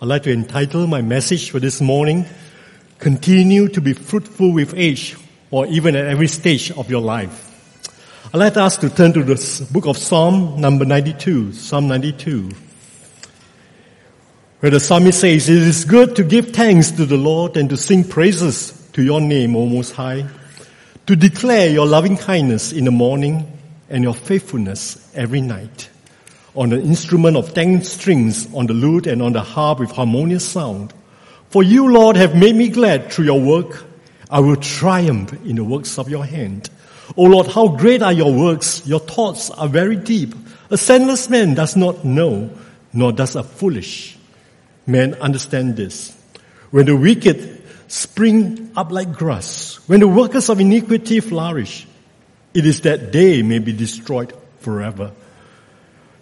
I'd like to entitle my message for this morning, Continue to be fruitful with age or even at every stage of your life. I'd like us to turn to the book of Psalm number 92, Psalm 92, where the psalmist says, It is good to give thanks to the Lord and to sing praises to your name, O Most High, to declare your loving kindness in the morning and your faithfulness every night on the instrument of ten strings, on the lute and on the harp with harmonious sound. For you, Lord, have made me glad through your work. I will triumph in the works of your hand. O Lord, how great are your works. Your thoughts are very deep. A senseless man does not know, nor does a foolish man understand this. When the wicked spring up like grass, when the workers of iniquity flourish, it is that they may be destroyed forever.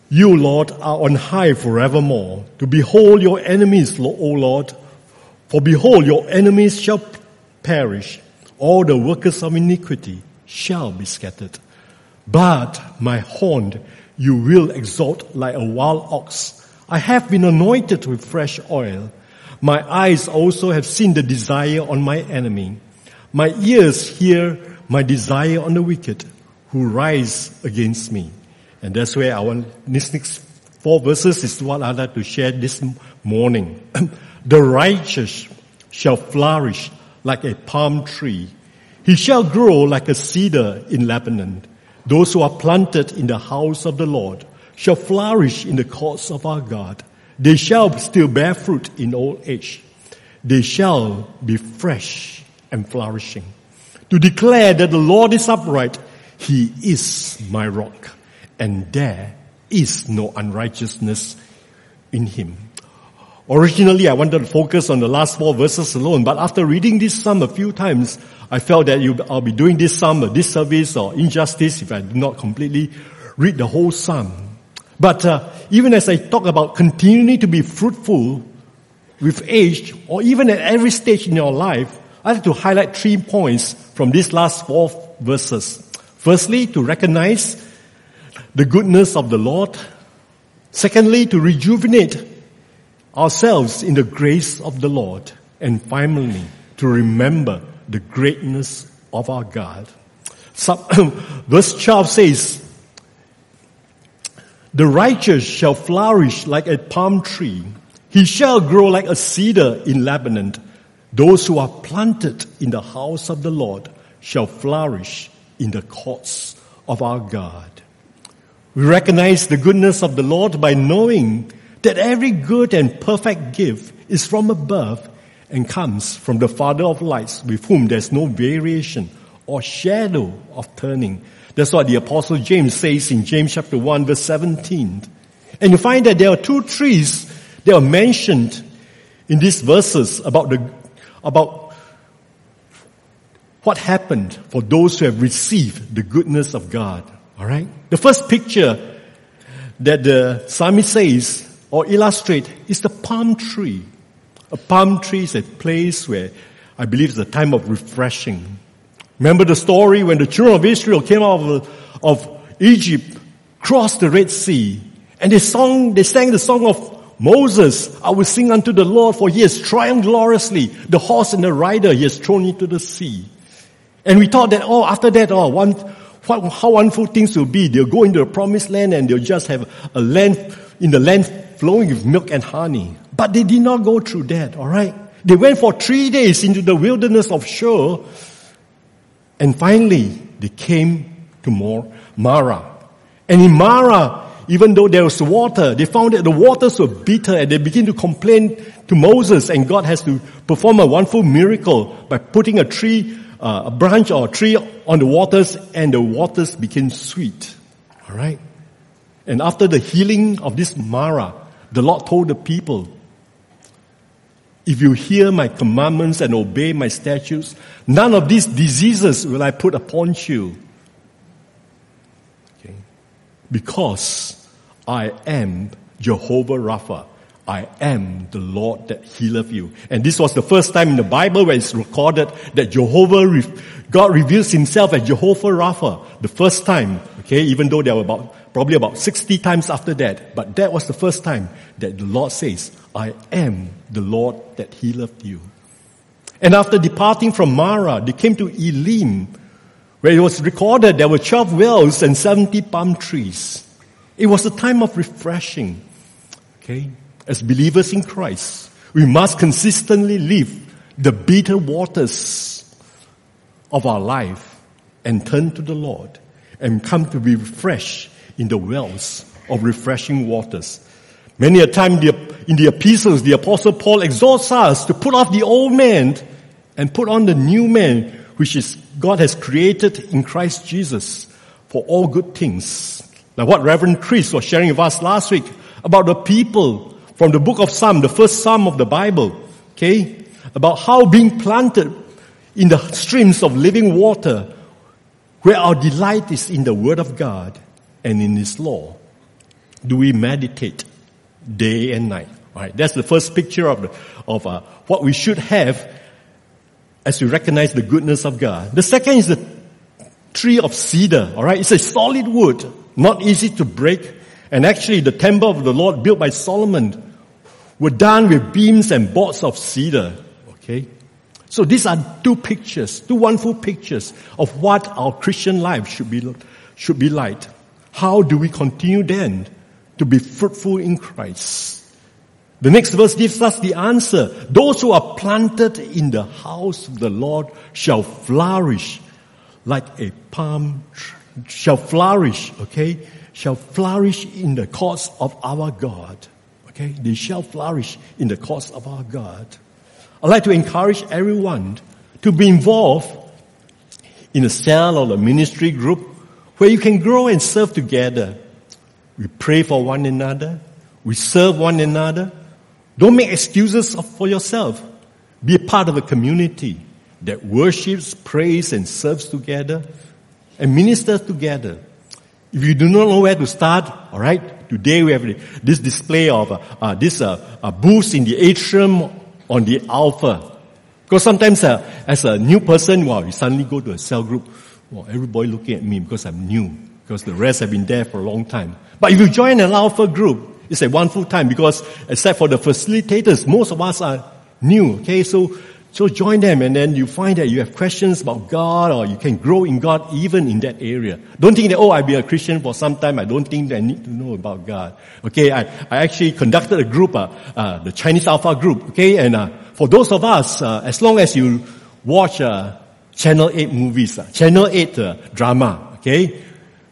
You, Lord, are on high forevermore. To behold your enemies, O Lord. For behold, your enemies shall perish. All the workers of iniquity shall be scattered. But my horn you will exalt like a wild ox. I have been anointed with fresh oil. My eyes also have seen the desire on my enemy. My ears hear my desire on the wicked who rise against me. And that's where I want, this next four verses is what I'd like to share this morning. the righteous shall flourish like a palm tree. He shall grow like a cedar in Lebanon. Those who are planted in the house of the Lord shall flourish in the courts of our God. They shall still bear fruit in old age. They shall be fresh and flourishing. To declare that the Lord is upright, He is my rock and there is no unrighteousness in him. Originally, I wanted to focus on the last four verses alone, but after reading this psalm a few times, I felt that you, I'll be doing this psalm a disservice or injustice if I do not completely read the whole psalm. But uh, even as I talk about continuing to be fruitful with age, or even at every stage in your life, I have to highlight three points from these last four verses. Firstly, to recognize the goodness of the Lord. Secondly, to rejuvenate ourselves in the grace of the Lord. And finally, to remember the greatness of our God. verse 12 says, the righteous shall flourish like a palm tree. He shall grow like a cedar in Lebanon. Those who are planted in the house of the Lord shall flourish in the courts of our God. We recognize the goodness of the Lord by knowing that every good and perfect gift is from above and comes from the Father of lights with whom there's no variation or shadow of turning. That's what the apostle James says in James chapter 1 verse 17. And you find that there are two trees that are mentioned in these verses about the, about what happened for those who have received the goodness of God. Alright? The first picture that the psalmist says or illustrate is the palm tree. A palm tree is a place where I believe it's a time of refreshing. Remember the story when the children of Israel came out of, of Egypt, crossed the Red Sea, and they they sang the song of Moses, I will sing unto the Lord for he has triumphed gloriously. The horse and the rider he has thrown into the sea. And we thought that, oh, after that, oh, one, what, how wonderful things will be. They'll go into the promised land and they'll just have a land, in the land flowing with milk and honey. But they did not go through that, alright? They went for three days into the wilderness of Shur and finally they came to Marah. And in Marah, even though there was water, they found that the waters were bitter and they began to complain to Moses and God has to perform a wonderful miracle by putting a tree uh, a branch or a tree on the waters and the waters became sweet. Alright? And after the healing of this Marah, the Lord told the people, if you hear my commandments and obey my statutes, none of these diseases will I put upon you. Okay? Because I am Jehovah Rapha, I am the Lord that healeth you. And this was the first time in the Bible where it's recorded that Jehovah, God reveals himself as Jehovah Rapha. The first time, okay, even though there were about probably about 60 times after that. But that was the first time that the Lord says, I am the Lord that healeth you. And after departing from Marah, they came to Elim, where it was recorded there were 12 wells and 70 palm trees. It was a time of refreshing. Okay? As believers in Christ, we must consistently live the bitter waters of our life and turn to the Lord and come to be refreshed in the wells of refreshing waters. Many a time in the epistles, the apostle Paul exhorts us to put off the old man and put on the new man, which is God has created in Christ Jesus for all good things. Now what Reverend Chris was sharing with us last week about the people from the book of Psalm, the first Psalm of the Bible, okay, about how being planted in the streams of living water, where our delight is in the Word of God and in His law, do we meditate day and night. Right? That's the first picture of, the, of uh, what we should have as we recognize the goodness of God. The second is the tree of cedar. All right, it's a solid wood, not easy to break. And actually, the temple of the Lord built by Solomon were done with beams and boards of cedar. Okay, so these are two pictures, two wonderful pictures of what our Christian life should be should be like. How do we continue then to be fruitful in Christ. The next verse gives us the answer. Those who are planted in the house of the Lord shall flourish like a palm, shall flourish, okay? Shall flourish in the courts of our God. Okay? They shall flourish in the cause of our God. I'd like to encourage everyone to be involved in a cell or a ministry group where you can grow and serve together. We pray for one another. We serve one another. Don't make excuses for yourself. Be a part of a community that worships, prays, and serves together and ministers together. If you do not know where to start, all right, today we have this display of uh, uh, this uh, uh, booth in the atrium on the Alpha. Because sometimes uh, as a new person, well, you suddenly go to a cell group, well, everybody looking at me because I'm new, because the rest have been there for a long time. But if you join an alpha group, it's a wonderful time because except for the facilitators, most of us are new. Okay, so so join them and then you find that you have questions about God or you can grow in God even in that area. Don't think that, oh, I've been a Christian for some time. I don't think that I need to know about God. Okay, I, I actually conducted a group, uh, uh, the Chinese Alpha group. Okay, and uh, for those of us, uh, as long as you watch uh, Channel 8 movies, uh, Channel 8 drama, okay,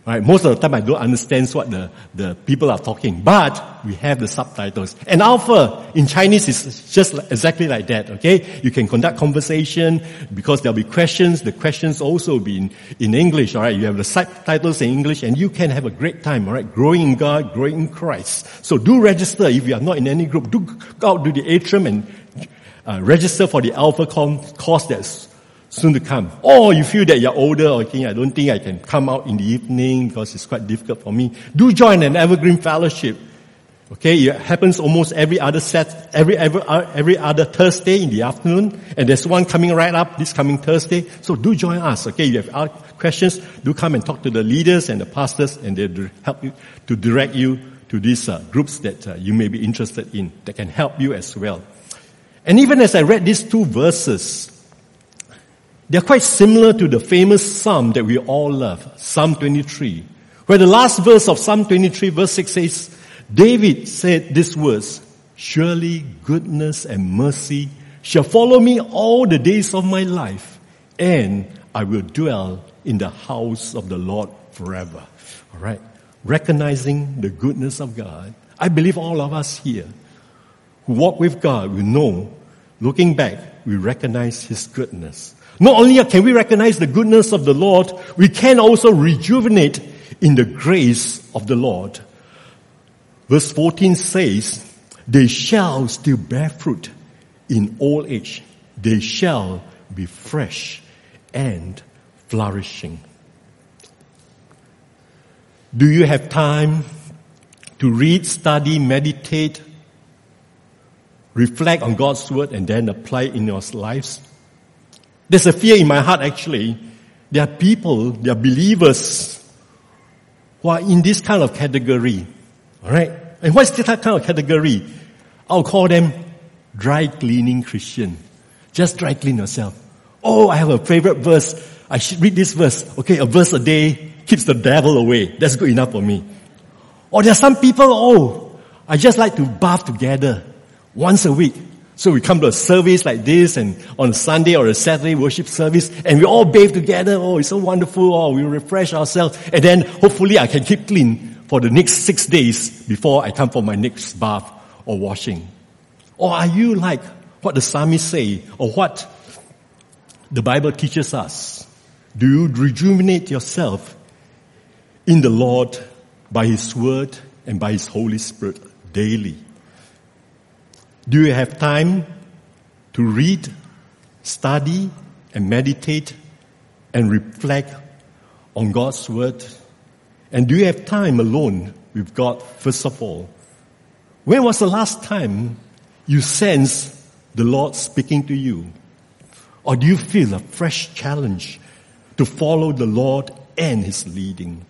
Right? Most of the time I don't understand what the, the people are talking, but we have the subtitles. And Alpha in Chinese is just exactly like that, okay? You can conduct conversation because there'll be questions. The questions also be in, in English, alright? You have the subtitles in English and you can have a great time, alright? Growing in God, growing in Christ. So do register if you are not in any group. Do go out to the atrium and uh, register for the Alpha course that's soon to come. Or you feel that you're older, okay, I don't think I can come out in the evening because it's quite difficult for me. Do join an evergreen fellowship. Okay, it happens almost every other set, every, every, uh, every other Thursday in the afternoon, and there's one coming right up this coming Thursday. So do join us. Okay, if you have questions, do come and talk to the leaders and the pastors, and they'll help you to direct you to these uh, groups that uh, you may be interested in that can help you as well. And even as I read these two verses, they're quite similar to the famous psalm that we all love, Psalm 23, where the last verse of Psalm 23 verse 6 says, David said these words, Surely goodness and mercy shall follow me all the days of my life, and I will dwell in the house of the Lord forever. Alright. Recognizing the goodness of God. I believe all of us here who walk with God will know, looking back, we recognize His goodness. Not only can we recognize the goodness of the Lord, we can also rejuvenate in the grace of the Lord. Verse 14 says, they shall still bear fruit in old age. They shall be fresh and flourishing. Do you have time to read, study, meditate, reflect on God's word and then apply it in your lives? There's a fear in my heart actually. There are people, there are believers who are in this kind of category. Alright? And what's that kind of category? I'll call them dry cleaning Christian. Just dry clean yourself. Oh, I have a favorite verse. I should read this verse. Okay, a verse a day keeps the devil away. That's good enough for me. Or there are some people, oh, I just like to bath together once a week. So we come to a service like this and on a Sunday or a Saturday worship service and we all bathe together. Oh, it's so wonderful. Oh, we refresh ourselves. And then hopefully I can keep clean for the next six days before I come for my next bath or washing. Or are you like what the psalmist say or what the Bible teaches us? Do you rejuvenate yourself in the Lord by His Word and by His Holy Spirit daily? Do you have time to read, study, and meditate and reflect on God's Word? And do you have time alone with God first of all? When was the last time you sense the Lord speaking to you? Or do you feel a fresh challenge to follow the Lord and His leading?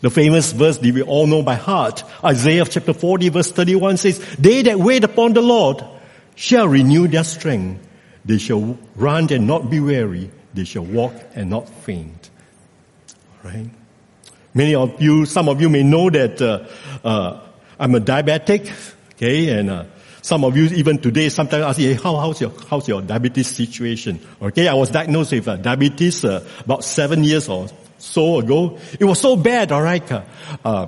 The famous verse that we all know by heart, Isaiah chapter 40 verse 31 says, They that wait upon the Lord shall renew their strength. They shall run and not be weary. They shall walk and not faint. Right? Many of you, some of you may know that uh, uh, I'm a diabetic, okay, and uh, some of you even today sometimes ask, hey, how, how's your how's your diabetes situation? Okay, I was diagnosed with uh, diabetes uh, about seven years or so ago. It was so bad, all right. Uh, uh,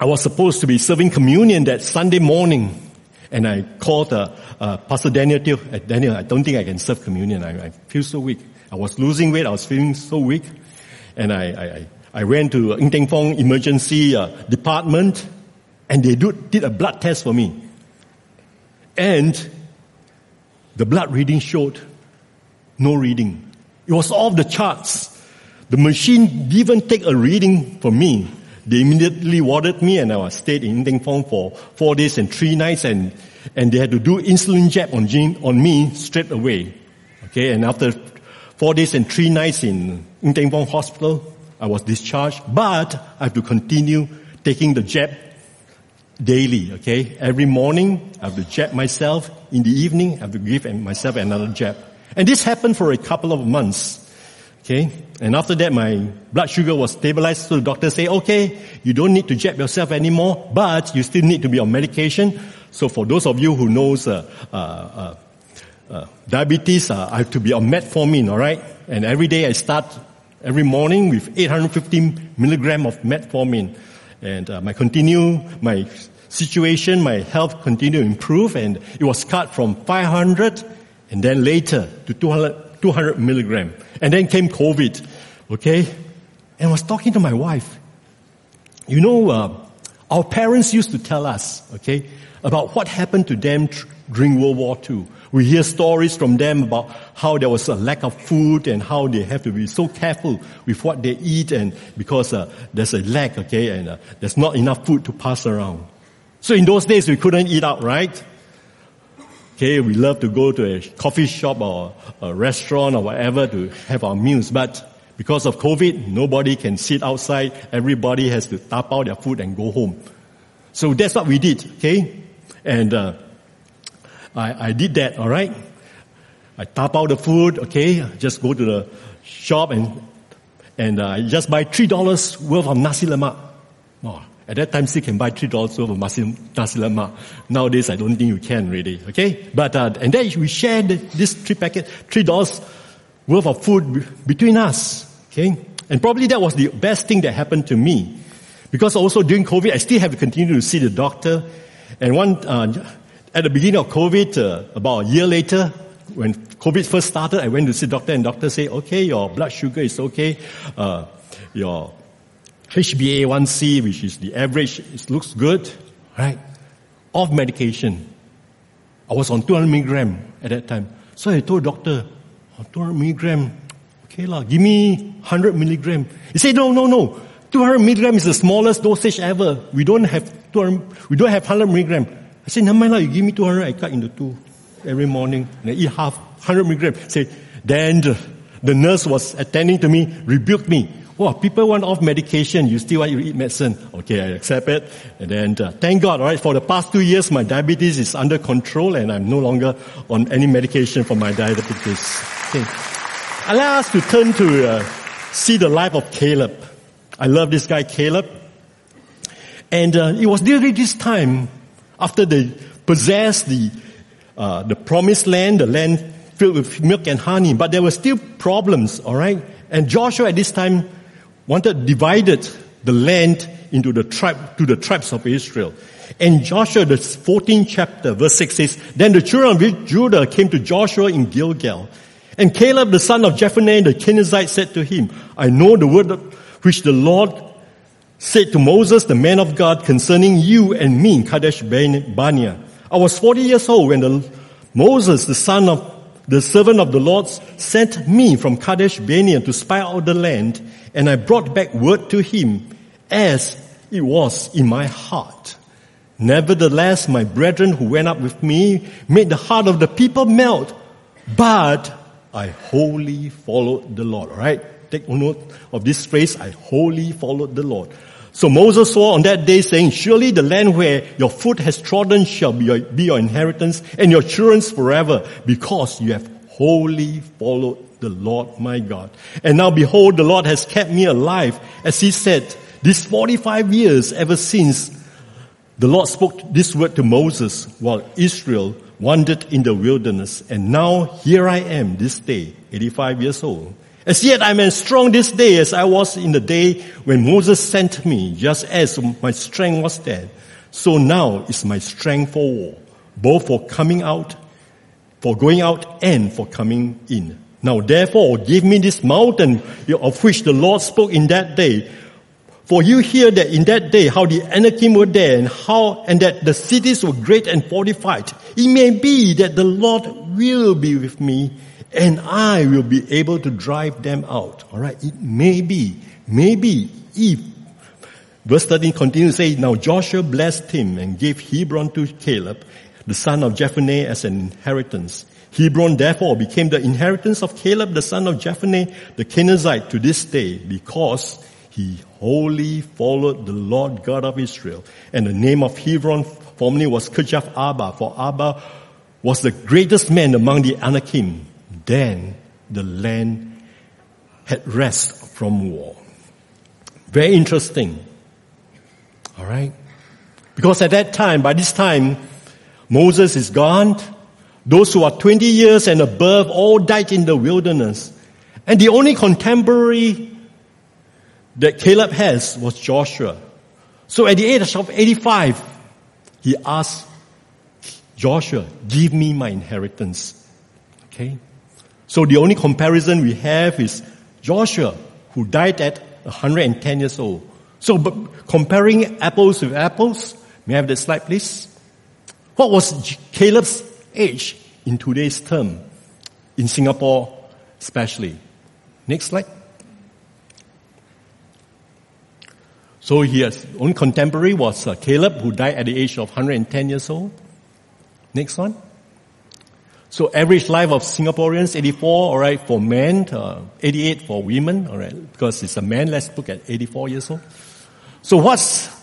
I was supposed to be serving communion that Sunday morning, and I called uh, uh, Pastor Daniel. Teo, uh, Daniel, I don't think I can serve communion. I, I, feel so weak. I was losing weight. I was feeling so weak, and I I, I went to Ng Teng Fong emergency uh, department, and they do, did a blood test for me, and the blood reading showed no reading. It was off the charts. The machine didn't even take a reading for me. They immediately warded me and I was stayed in Ng Fong for four days and three nights and, and they had to do insulin jab on, on me straight away. Okay, and after four days and three nights in Ng Fong hospital, I was discharged, but I have to continue taking the jab daily, okay? Every morning, I have to jab myself. In the evening, I have to give myself another jab. And this happened for a couple of months. Okay? And after that, my blood sugar was stabilized. So the doctor say, okay, you don't need to jab yourself anymore, but you still need to be on medication. So for those of you who knows uh, uh, uh, uh diabetes, uh, I have to be on metformin, all right? And every day I start every morning with 850 milligram of metformin, and uh, my continue my situation, my health continue to improve, and it was cut from 500 and then later to 200, 200 milligram. And then came COVID, okay? And I was talking to my wife. You know, uh, our parents used to tell us, okay, about what happened to them tr- during World War II. We hear stories from them about how there was a lack of food and how they have to be so careful with what they eat and because uh, there's a lack, okay, and uh, there's not enough food to pass around. So in those days we couldn't eat out, right? Okay, we love to go to a coffee shop or a restaurant or whatever to have our meals, but because of COVID, nobody can sit outside. Everybody has to tap out their food and go home. So that's what we did, okay? And uh, I, I did that, all right? I tap out the food, okay? Just go to the shop and and uh, just buy three dollars worth of nasi lemak. Oh, at that time, still can buy three dollars worth of nasi, lemak. Nowadays, I don't think you can really. Okay, but uh, and then we share this three packet, three dollars worth of food between us. Okay, and probably that was the best thing that happened to me, because also during COVID, I still have to continue to see the doctor. And one uh, at the beginning of COVID, uh, about a year later, when COVID first started, I went to see doctor, and doctor said, "Okay, your blood sugar is okay, uh, your HbA1c, which is the average, it looks good, right? Off medication. I was on 200 milligram at that time. So I told doctor, oh, 200 milligram, okay lah, give me 100 milligram. He said, no, no, no. 200 milligram is the smallest dosage ever. We don't have 200, we don't have 100 milligram. I said, no mind lah, you give me 200, I cut into two every morning and I eat half, 100 milligram. Say, then the, the nurse was attending to me, rebuked me. Well, people want off medication. You still want to eat medicine. Okay, I accept it. And then, uh, thank God, alright, for the past two years, my diabetes is under control and I'm no longer on any medication for my diabetes. Okay. Allow us to turn to uh, see the life of Caleb. I love this guy, Caleb. And uh, it was during this time, after they possessed the, uh, the promised land, the land filled with milk and honey, but there were still problems, alright? And Joshua at this time wanted divided the land into the tribe, to the tribes of Israel. And Joshua, the 14th chapter, verse 6 says, Then the children of Judah came to Joshua in Gilgal. And Caleb, the son of Jephunneh, the Kenizzite, said to him, I know the word which the Lord said to Moses, the man of God, concerning you and me in Kadesh Barnea. I was 40 years old when the, Moses, the son of the servant of the Lord, sent me from Kadesh Barnea to spy out the land, and I brought back word to him as it was in my heart. Nevertheless, my brethren who went up with me made the heart of the people melt, but I wholly followed the Lord. All right? Take note of this phrase, I wholly followed the Lord. So Moses swore on that day saying, surely the land where your foot has trodden shall be your, be your inheritance and your children's forever because you have wholly followed the Lord my God. And now behold, the Lord has kept me alive as he said, these 45 years ever since the Lord spoke this word to Moses while Israel wandered in the wilderness. And now here I am this day, 85 years old. As yet I'm as strong this day as I was in the day when Moses sent me, just as my strength was then. So now is my strength for war, both for coming out, for going out and for coming in. Now therefore give me this mountain of which the Lord spoke in that day for you hear that in that day how the Anakim were there and how, and that the cities were great and fortified. It may be that the Lord will be with me and I will be able to drive them out. Alright, it may be, maybe if Verse 13 continues to say, Now Joshua blessed him and gave Hebron to Caleb, the son of Jephunneh, as an inheritance. Hebron therefore became the inheritance of Caleb, the son of Jephunneh, the Kenizzite, to this day, because he wholly followed the Lord God of Israel. And the name of Hebron formerly was Kirjath Arba, for Arba was the greatest man among the Anakim. Then the land had rest from war. Very interesting. Alright? Because at that time, by this time, Moses is gone. Those who are 20 years and above all died in the wilderness. And the only contemporary that Caleb has was Joshua. So at the age of 85, he asked Joshua, give me my inheritance. Okay? So the only comparison we have is Joshua, who died at 110 years old. So comparing apples with apples, may I have the slide please? What was Caleb's age in today's term? In Singapore especially. Next slide. So his own contemporary was uh, Caleb, who died at the age of 110 years old. Next one. So average life of Singaporeans, 84, alright, for men, uh, 88 for women, alright, because it's a man, let's look at 84 years old. So what's,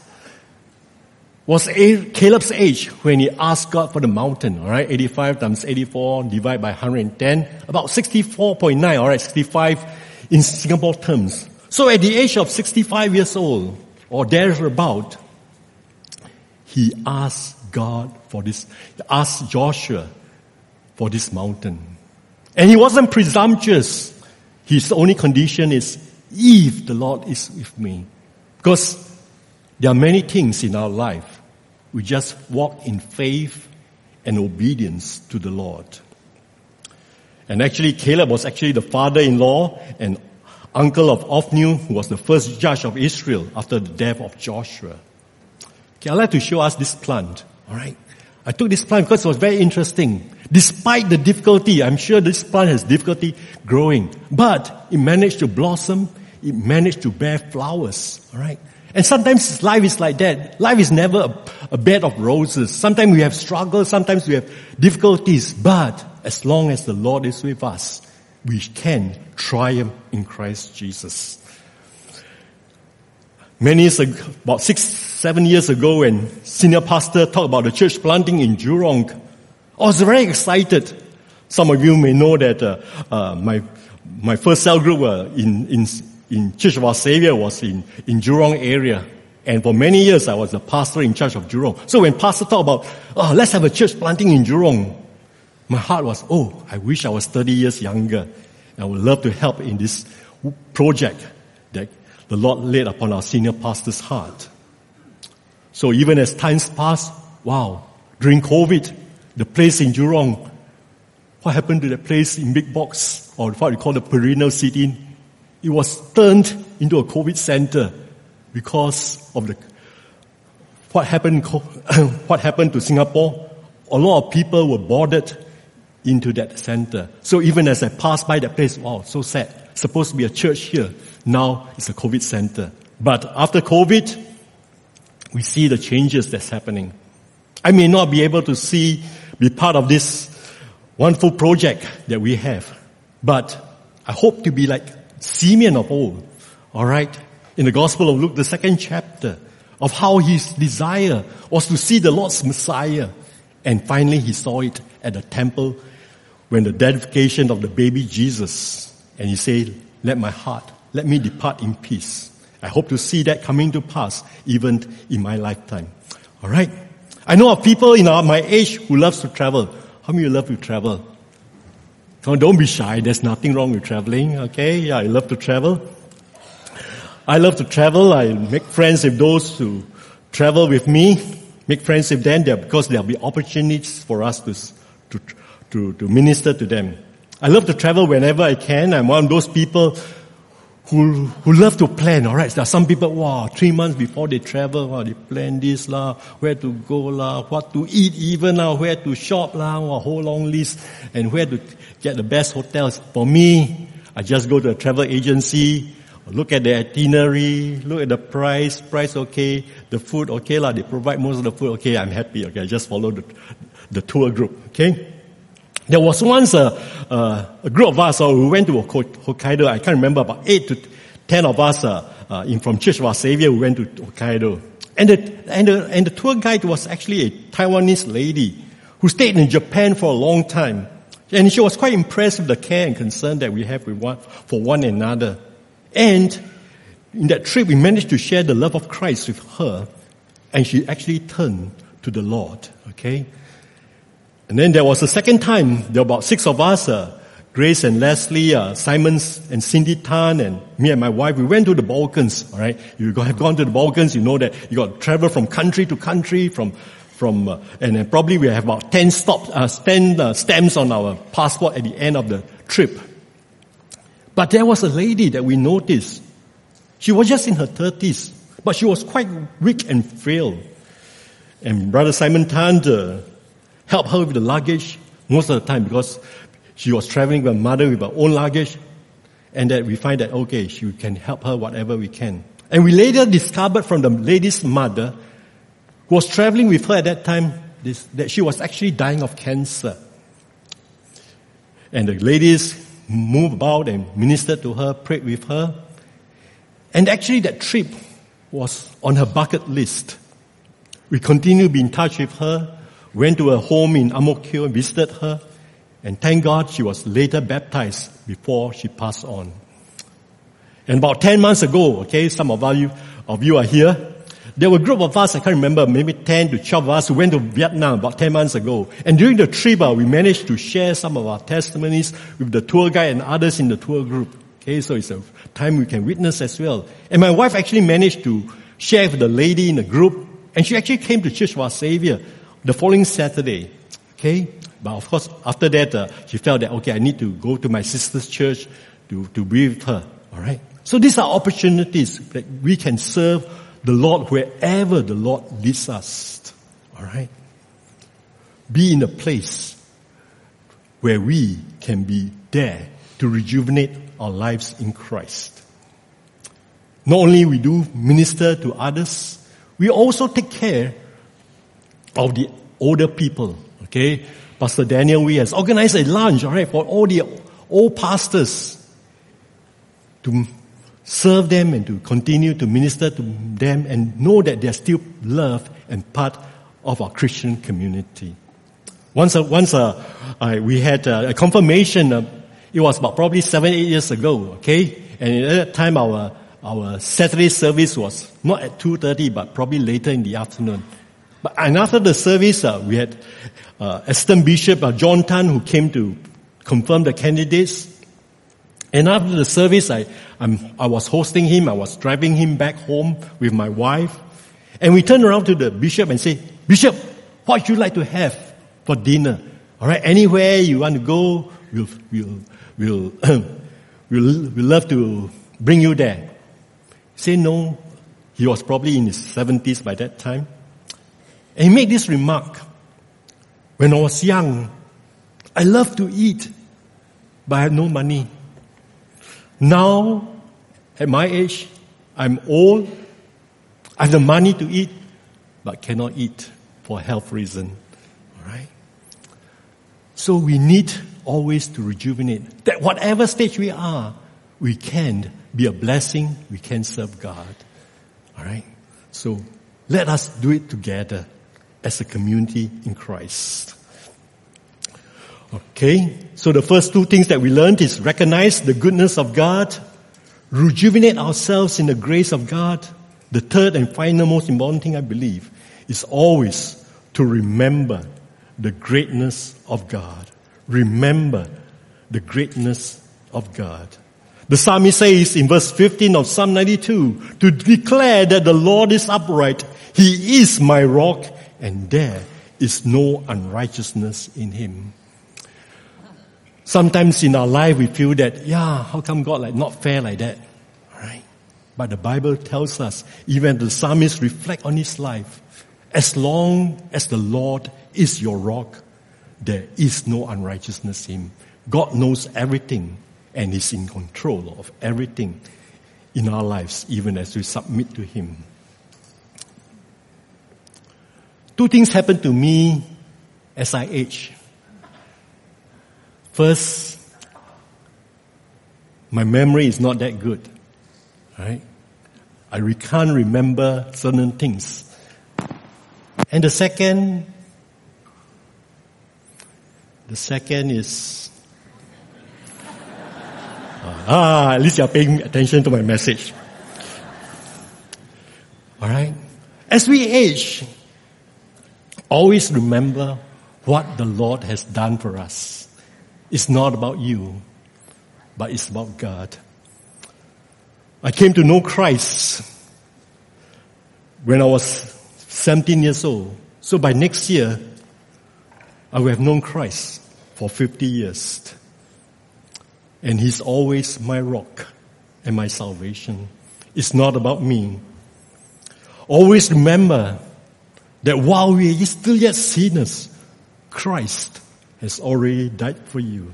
was Caleb's age when he asked God for the mountain, alright, 85 times 84 divided by 110, about 64.9, alright, 65 in Singapore terms. So at the age of 65 years old, or thereabout, he asked God for this, he asked Joshua for this mountain. And he wasn't presumptuous. His only condition is, if the Lord is with me. Because there are many things in our life. We just walk in faith and obedience to the Lord. And actually, Caleb was actually the father-in-law and uncle of Othniel, who was the first judge of Israel after the death of Joshua. Okay, I'd like to show us this plant. Alright. I took this plant because it was very interesting. Despite the difficulty, I'm sure this plant has difficulty growing, but it managed to blossom, it managed to bear flowers. Alright. And sometimes life is like that. Life is never a, a bed of roses. Sometimes we have struggles, sometimes we have difficulties, but as long as the Lord is with us, we can triumph in Christ Jesus. Many years ago, about six, seven years ago when senior pastor talked about the church planting in Jurong, I was very excited. Some of you may know that uh, uh, my my first cell group uh, in, in in Church of Our Savior was in in Jurong area. And for many years, I was the pastor in charge of Jurong. So when pastor talked about, oh, let's have a church planting in Jurong, my heart was, oh, I wish I was 30 years younger. I would love to help in this project that the Lord laid upon our senior pastor's heart. So even as times passed, wow, during COVID, the place in Jurong, what happened to the place in Big Box, or what we call the perennial sit-in? It was turned into a COVID center because of the, what happened, what happened to Singapore. A lot of people were boarded into that center. So even as I passed by that place, wow, so sad. Supposed to be a church here. Now it's a COVID center. But after COVID, we see the changes that's happening. I may not be able to see, be part of this wonderful project that we have, but I hope to be like Simeon of old. Alright? In the Gospel of Luke, the second chapter, of how his desire was to see the Lord's Messiah. And finally he saw it at the temple when the dedication of the baby Jesus. And he said, let my heart, let me depart in peace. I hope to see that coming to pass even in my lifetime. Alright. I know of people in our, my age who loves to travel. How many of you love to travel? Don't be shy. There's nothing wrong with traveling. Okay. Yeah, I love to travel. I love to travel. I make friends with those who travel with me. Make friends with them there because there'll be opportunities for us to, to, to, to minister to them. I love to travel whenever I can. I'm one of those people who, who love to plan, alright? There are some people, wow, three months before they travel, wow, they plan this lah, where to go lah, what to eat even lah, where to shop lah, wow, whole long list, and where to get the best hotels. For me, I just go to a travel agency, look at the itinerary, look at the price, price okay, the food okay lah, they provide most of the food okay, I'm happy, okay, I just follow the, the tour group, okay? There was once a, a group of us uh, who went to Hokkaido. I can't remember about eight to ten of us uh, uh, in from Church of Our Savior who went to Hokkaido. And the, and, the, and the tour guide was actually a Taiwanese lady who stayed in Japan for a long time. And she was quite impressed with the care and concern that we have one, for one another. And in that trip, we managed to share the love of Christ with her. And she actually turned to the Lord. Okay? And then there was a second time, there were about six of us, uh, Grace and Leslie, uh, and Cindy Tan and me and my wife, we went to the Balkans, alright? You have gone to the Balkans, you know that you got to travel from country to country, from, from, uh, and then probably we have about 10 stops, uh, 10 uh, stamps on our passport at the end of the trip. But there was a lady that we noticed. She was just in her thirties, but she was quite weak and frail. And Brother Simon Tan, help her with the luggage most of the time because she was traveling with her mother with her own luggage and that we find that okay, she can help her whatever we can. And we later discovered from the lady's mother who was traveling with her at that time this, that she was actually dying of cancer. And the ladies moved about and ministered to her, prayed with her. And actually that trip was on her bucket list. We continue to be in touch with her went to her home in and visited her. And thank God she was later baptized before she passed on. And about 10 months ago, okay, some of you, of you are here. There were a group of us, I can't remember, maybe 10 to 12 of us who went to Vietnam about 10 months ago. And during the trip, uh, we managed to share some of our testimonies with the tour guide and others in the tour group. Okay, so it's a time we can witness as well. And my wife actually managed to share with the lady in the group, and she actually came to Church of Our Savior the following Saturday. Okay? But of course, after that, uh, she felt that, okay, I need to go to my sister's church to, to be with her. Alright? So these are opportunities that we can serve the Lord wherever the Lord leads us. Alright? Be in a place where we can be there to rejuvenate our lives in Christ. Not only we do minister to others, we also take care of the older people. Okay, Pastor Daniel we has organized a lunch, all right, for all the old pastors to serve them and to continue to minister to them and know that they're still loved and part of our Christian community. Once, uh, once uh, I, we had uh, a confirmation, uh, it was about probably seven, eight years ago, okay? And at that time our, our Saturday service was not at 2.30, but probably later in the afternoon. But, and after the service, uh, we had uh, Bishop uh, John Tan who came to confirm the candidates. And after the service, I, I'm, I was hosting him. I was driving him back home with my wife. And we turned around to the bishop and say, Bishop, what would you like to have for dinner? All right, anywhere you want to go, we'll, we'll, we'll, we'll, we'll love to bring you there. Say no. He was probably in his 70s by that time. And he made this remark. When I was young, I loved to eat, but I had no money. Now, at my age, I'm old, I have the money to eat, but cannot eat for health reason. Alright? So we need always to rejuvenate. That whatever stage we are, we can be a blessing, we can serve God. Alright? So let us do it together as a community in Christ. Okay, so the first two things that we learned is recognize the goodness of God, rejuvenate ourselves in the grace of God. The third and final most important thing I believe is always to remember the greatness of God. Remember the greatness of God. The psalmist says in verse 15 of Psalm 92, to declare that the Lord is upright, He is my rock and there is no unrighteousness in him. Sometimes in our life we feel that, yeah, how come God like not fair like that? Right? But the Bible tells us, even the psalmist reflect on his life, as long as the Lord is your rock, there is no unrighteousness in him. God knows everything and is in control of everything in our lives, even as we submit to him. Two things happened to me as I age. First, my memory is not that good. Right? I can't remember certain things. And the second, the second is, ah, at least you're paying attention to my message. Alright? As we age, Always remember what the Lord has done for us. It's not about you, but it's about God. I came to know Christ when I was 17 years old. So by next year, I will have known Christ for 50 years. And He's always my rock and my salvation. It's not about me. Always remember that while we are still yet sinners, Christ has already died for you.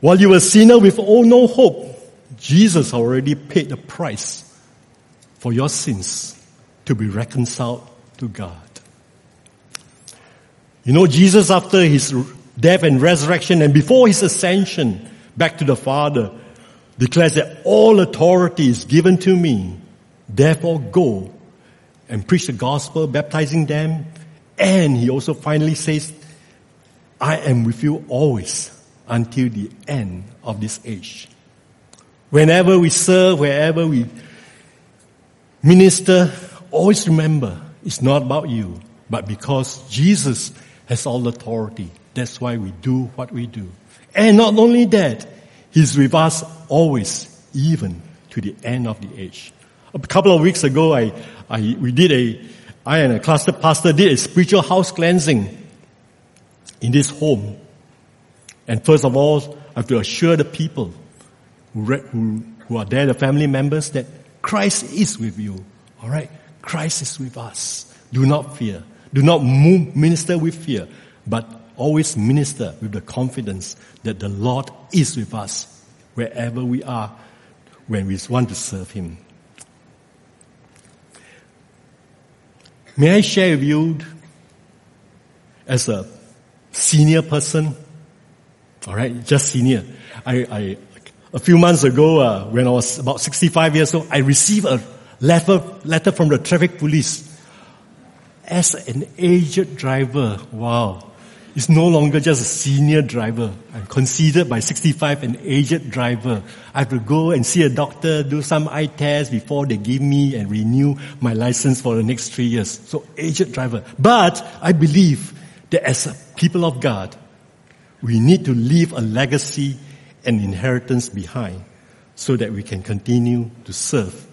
While you were a sinner with all no hope, Jesus already paid the price for your sins to be reconciled to God. You know, Jesus after his death and resurrection and before his ascension back to the Father declares that all authority is given to me. Therefore go and preach the gospel, baptizing them. And he also finally says, I am with you always until the end of this age. Whenever we serve, wherever we minister, always remember it's not about you, but because Jesus has all authority. That's why we do what we do. And not only that, He's with us always, even to the end of the age. A couple of weeks ago, I, I, we did a, I and a cluster pastor did a spiritual house cleansing in this home. And first of all, I have to assure the people who, who, who are there, the family members, that Christ is with you. Alright? Christ is with us. Do not fear. Do not move, minister with fear, but always minister with the confidence that the Lord is with us wherever we are when we want to serve Him. May I share with you as a senior person? All right, just senior. I, I, a few months ago, uh, when I was about 65 years old, I received a letter, letter from the traffic police. As an aged driver, wow, it's no longer just a senior driver. I'm considered by 65 an aged driver. I have to go and see a doctor, do some eye tests before they give me and renew my license for the next three years. So aged driver. But I believe that as a people of God, we need to leave a legacy and inheritance behind so that we can continue to serve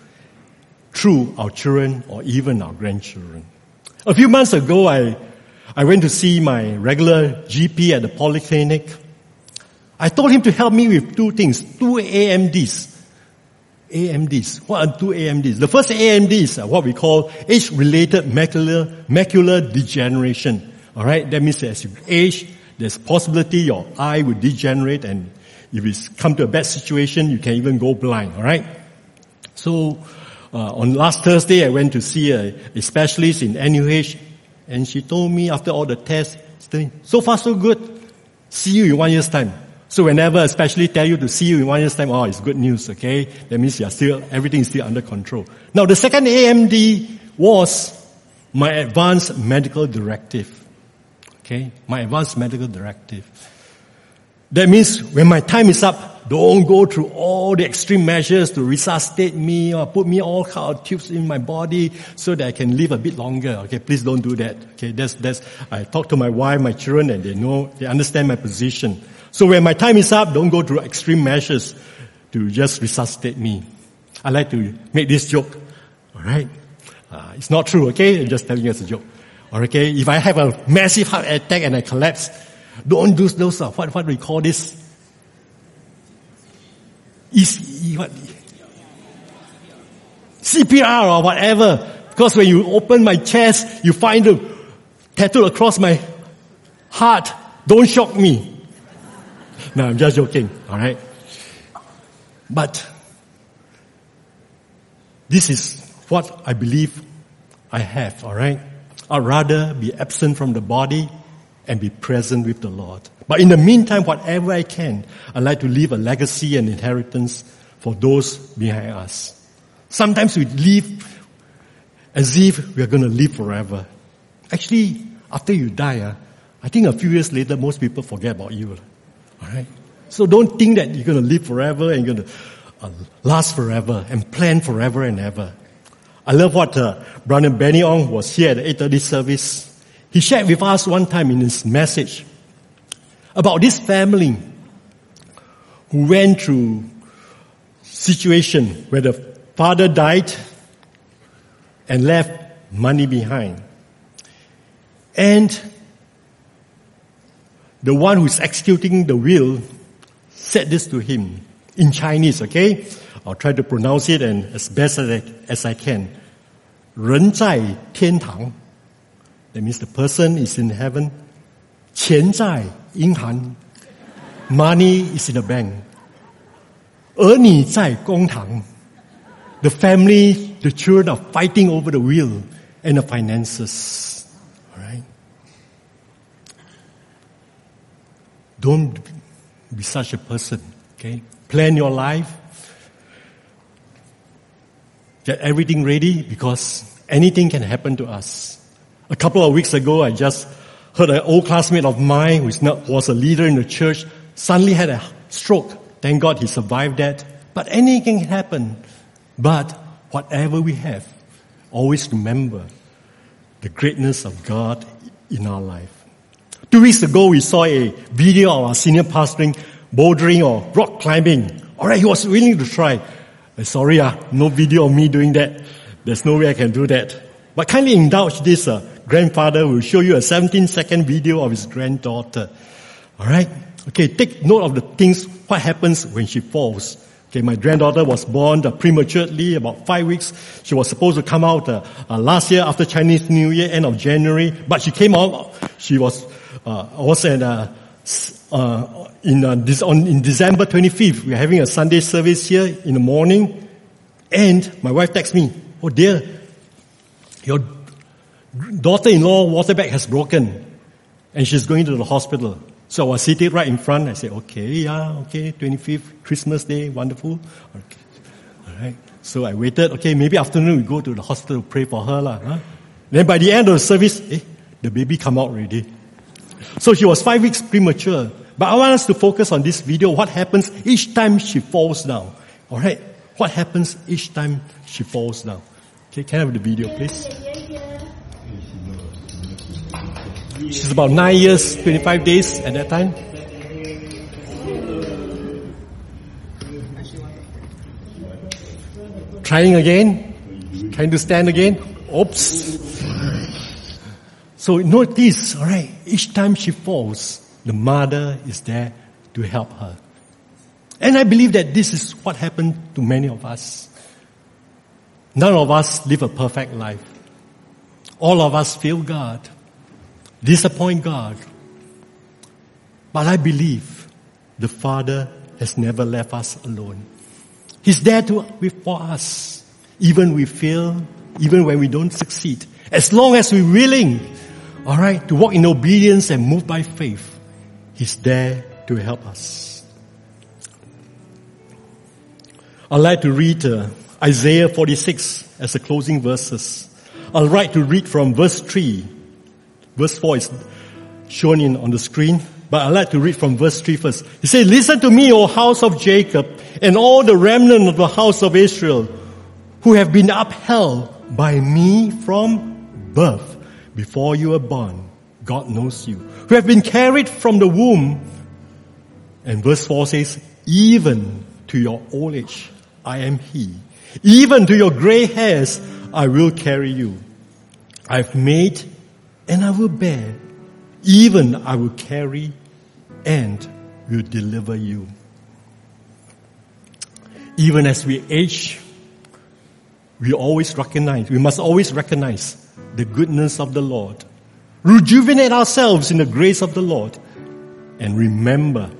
through our children or even our grandchildren. A few months ago, I I went to see my regular GP at the polyclinic. I told him to help me with two things, two AMDs. AMDs. What are two AMDs? The first AMD is what we call age-related macular, macular degeneration. Alright, that means as you age, there's possibility your eye will degenerate and if it's come to a bad situation, you can even go blind. Alright? So, uh, on last Thursday, I went to see a, a specialist in NUH and she told me after all the tests, so far so good. See you in one year's time. So whenever especially tell you to see you in one year's time, oh, it's good news, okay? That means you're still, everything is still under control. Now the second AMD was my advanced medical directive. Okay? My advanced medical directive. That means when my time is up, don't go through all the extreme measures to resuscitate me or put me all kind of tubes in my body so that I can live a bit longer. Okay, please don't do that. Okay, that's, that's, I talk to my wife, my children, and they know, they understand my position. So when my time is up, don't go through extreme measures to just resuscitate me. I like to make this joke. Alright? Uh, it's not true, okay? I'm just telling you as a joke. Okay? If I have a massive heart attack and I collapse, don't do those, uh, what, what we call this, is what? CPR or whatever. Because when you open my chest, you find the tattoo across my heart. Don't shock me. No, I'm just joking. All right. But this is what I believe I have. All right. I'd rather be absent from the body and be present with the Lord. But in the meantime, whatever I can, I like to leave a legacy and inheritance for those behind us. Sometimes we live as if we are going to live forever. Actually, after you die, uh, I think a few years later, most people forget about you. Alright? So don't think that you're going to live forever and you're going to uh, last forever and plan forever and ever. I love what uh, Brother Benny Ong was here at the 8.30 service. He shared with us one time in his message about this family who went through situation where the father died and left money behind. And the one who's executing the will said this to him in Chinese, okay? I'll try to pronounce it and as best as I, as I can. 人在天堂. That means the person is in heaven. 钱在银行，money is in the bank，而你在公堂，the family, the children are fighting over the will and the finances. Alright? Don't be such a person, okay? Plan your life. Get everything ready because anything can happen to us. A couple of weeks ago, I just heard an old classmate of mine who was a leader in the church suddenly had a stroke. Thank God he survived that. But anything can happen. But whatever we have, always remember the greatness of God in our life. Two weeks ago, we saw a video of our senior pastoring bouldering or rock climbing. Alright, he was willing to try. Uh, sorry, uh, no video of me doing that. There's no way I can do that. But kindly indulge this uh, grandfather will show you a 17 second video of his granddaughter. Alright? Okay, take note of the things, what happens when she falls. Okay, my granddaughter was born uh, prematurely, about five weeks. She was supposed to come out uh, uh, last year after Chinese New Year, end of January, but she came out. She was uh, was at uh, uh, in this, on in December 25th. We're having a Sunday service here in the morning, and my wife texts me, "Oh dear, your daughter-in-law water bag has broken and she's going to the hospital. So I was seated right in front. I said, okay, yeah, okay, 25th, Christmas Day, wonderful. Okay. All right. So I waited. Okay, maybe afternoon we go to the hospital to pray for her. Lah, huh? Then by the end of the service, eh, the baby come out already. So she was five weeks premature. But I want us to focus on this video, what happens each time she falls down. Alright? What happens each time she falls down. Okay, can I have the video please? She's about nine years, 25 days at that time. Trying again. Trying to stand again. Oops. So notice, alright, each time she falls, the mother is there to help her. And I believe that this is what happened to many of us. None of us live a perfect life. All of us fail God, disappoint God. But I believe the Father has never left us alone. He's there to for us, even we fail, even when we don't succeed. As long as we're willing, all right, to walk in obedience and move by faith, He's there to help us. I'd like to read uh, Isaiah 46 as the closing verses. I'd like to read from verse 3. Verse 4 is shown in on the screen. But I'd like to read from verse 3 first. He said, Listen to me, O house of Jacob, and all the remnant of the house of Israel, who have been upheld by me from birth. Before you were born, God knows you. Who have been carried from the womb. And verse 4 says, Even to your old age, I am He. Even to your gray hairs, I will carry you. I've made and I will bear even I will carry and will deliver you. Even as we age, we always recognize, we must always recognize the goodness of the Lord. Rejuvenate ourselves in the grace of the Lord and remember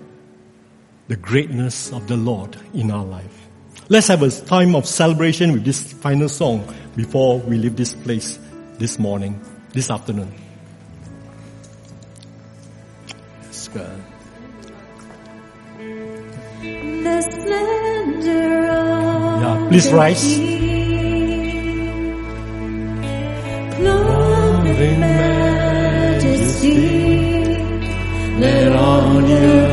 the greatness of the Lord in our life. Let's have a time of celebration with this final song before we leave this place this morning, this afternoon. Splendor of Yeah, please rise. Majesty, let all the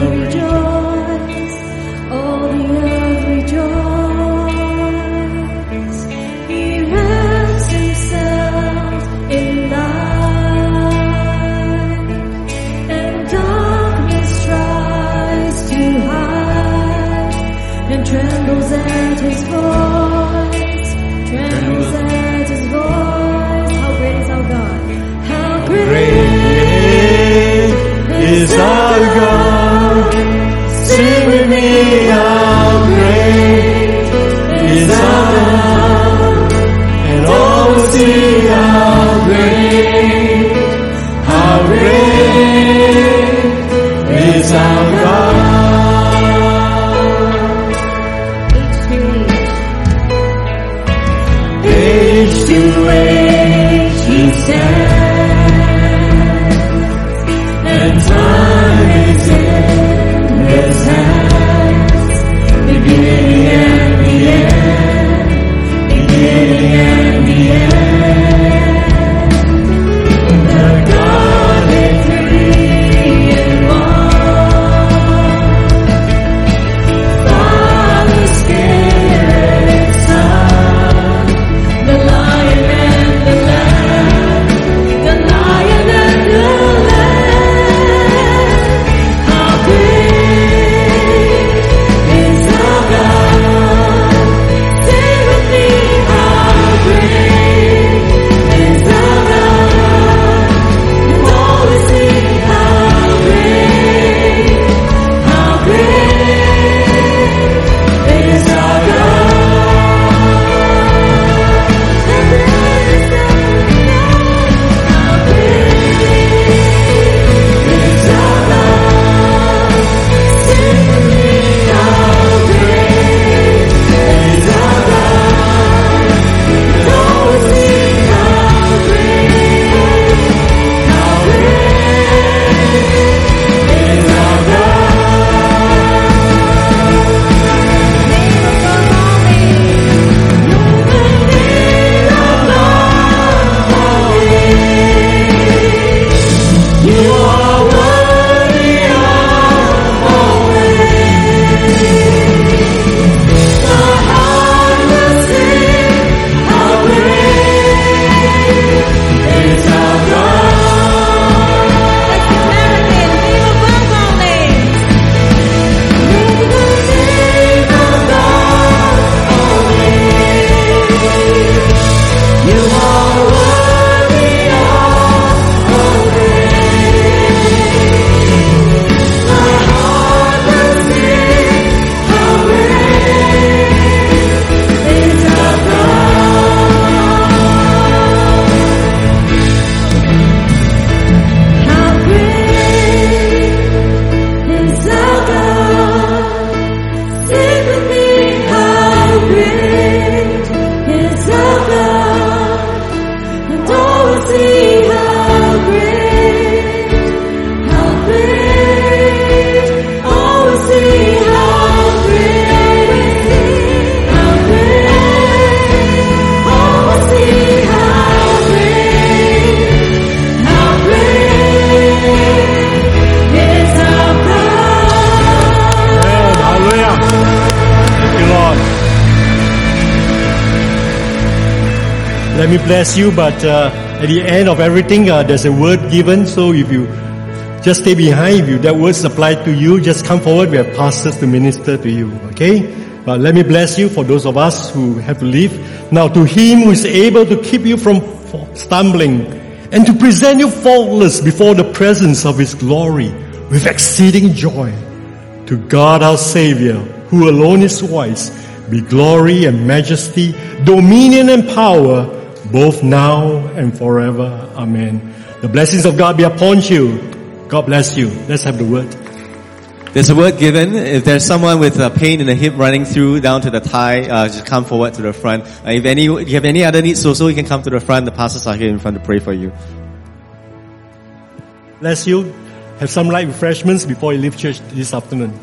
say let me bless you. But uh, at the end of everything, uh, there's a word given. So if you just stay behind, if you, that word's applied to you, just come forward. We have pastors to minister to you. Okay? But let me bless you for those of us who have to leave. Now to him who is able to keep you from stumbling and to present you faultless before the presence of his glory with exceeding joy. To God our Savior, who alone is wise, be glory and majesty, dominion and power, both now and forever. Amen. The blessings of God be upon you. God bless you. Let's have the word. There's a word given. If there's someone with a pain in the hip running through down to the thigh, uh, just come forward to the front. Uh, if any, if you have any other needs also, you can come to the front. The pastors are here in front to pray for you. Bless you. Have some light refreshments before you leave church this afternoon.